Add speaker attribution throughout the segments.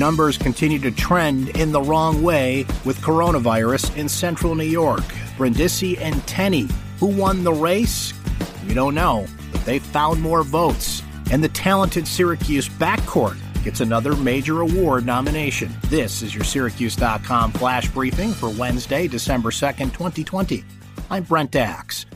Speaker 1: Numbers continue to trend in the wrong way with coronavirus in central New York. Brindisi and Tenney, who won the race? We don't know, but they found more votes. And the talented Syracuse backcourt gets another major award nomination. This is your Syracuse.com flash briefing for Wednesday, December 2nd, 2020. I'm Brent Axe.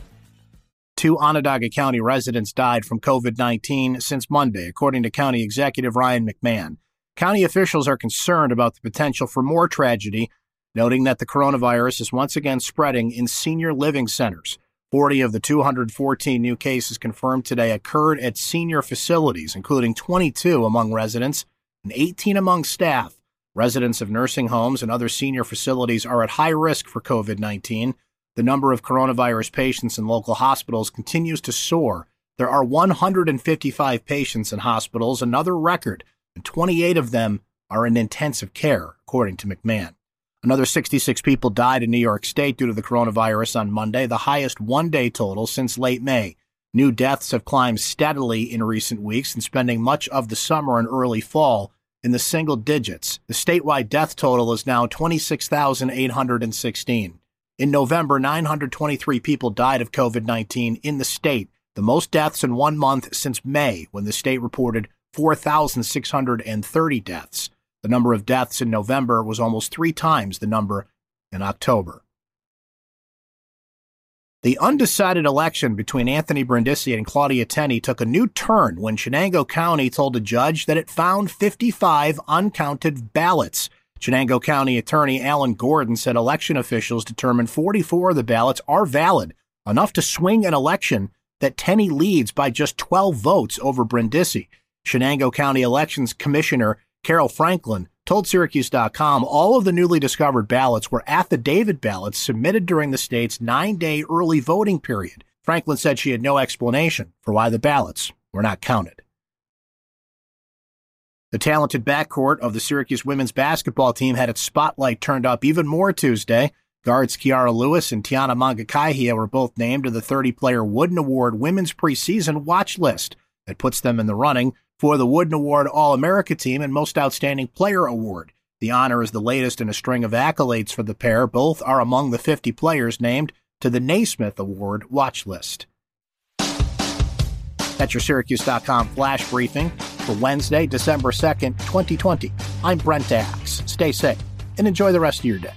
Speaker 1: Two Onondaga County residents died from COVID 19 since Monday, according to County Executive Ryan McMahon. County officials are concerned about the potential for more tragedy, noting that the coronavirus is once again spreading in senior living centers. 40 of the 214 new cases confirmed today occurred at senior facilities, including 22 among residents and 18 among staff. Residents of nursing homes and other senior facilities are at high risk for COVID 19. The number of coronavirus patients in local hospitals continues to soar. There are 155 patients in hospitals, another record and 28 of them are in intensive care, according to McMahon. Another 66 people died in New York State due to the coronavirus on Monday, the highest one day total since late May. New deaths have climbed steadily in recent weeks and spending much of the summer and early fall in the single digits. The statewide death total is now 26,816. In November, 923 people died of COVID 19 in the state, the most deaths in one month since May, when the state reported 4,630 deaths. The number of deaths in November was almost three times the number in October. The undecided election between Anthony Brindisi and Claudia Tenney took a new turn when Chenango County told a judge that it found 55 uncounted ballots. Chenango County Attorney Alan Gordon said election officials determined 44 of the ballots are valid, enough to swing an election that Tenney leads by just 12 votes over Brindisi. Chenango County Elections Commissioner Carol Franklin told Syracuse.com all of the newly discovered ballots were affidavit ballots submitted during the state's nine day early voting period. Franklin said she had no explanation for why the ballots were not counted. The talented backcourt of the Syracuse women's basketball team had its spotlight turned up even more Tuesday. Guards Kiara Lewis and Tiana Mangakahia were both named to the 30 player Wooden Award women's preseason watch list that puts them in the running for the Wooden Award All America Team and Most Outstanding Player Award. The honor is the latest in a string of accolades for the pair. Both are among the 50 players named to the Naismith Award watch list. That's your Syracuse.com flash briefing for Wednesday, December 2nd, 2020. I'm Brent Axe. Stay safe and enjoy the rest of your day.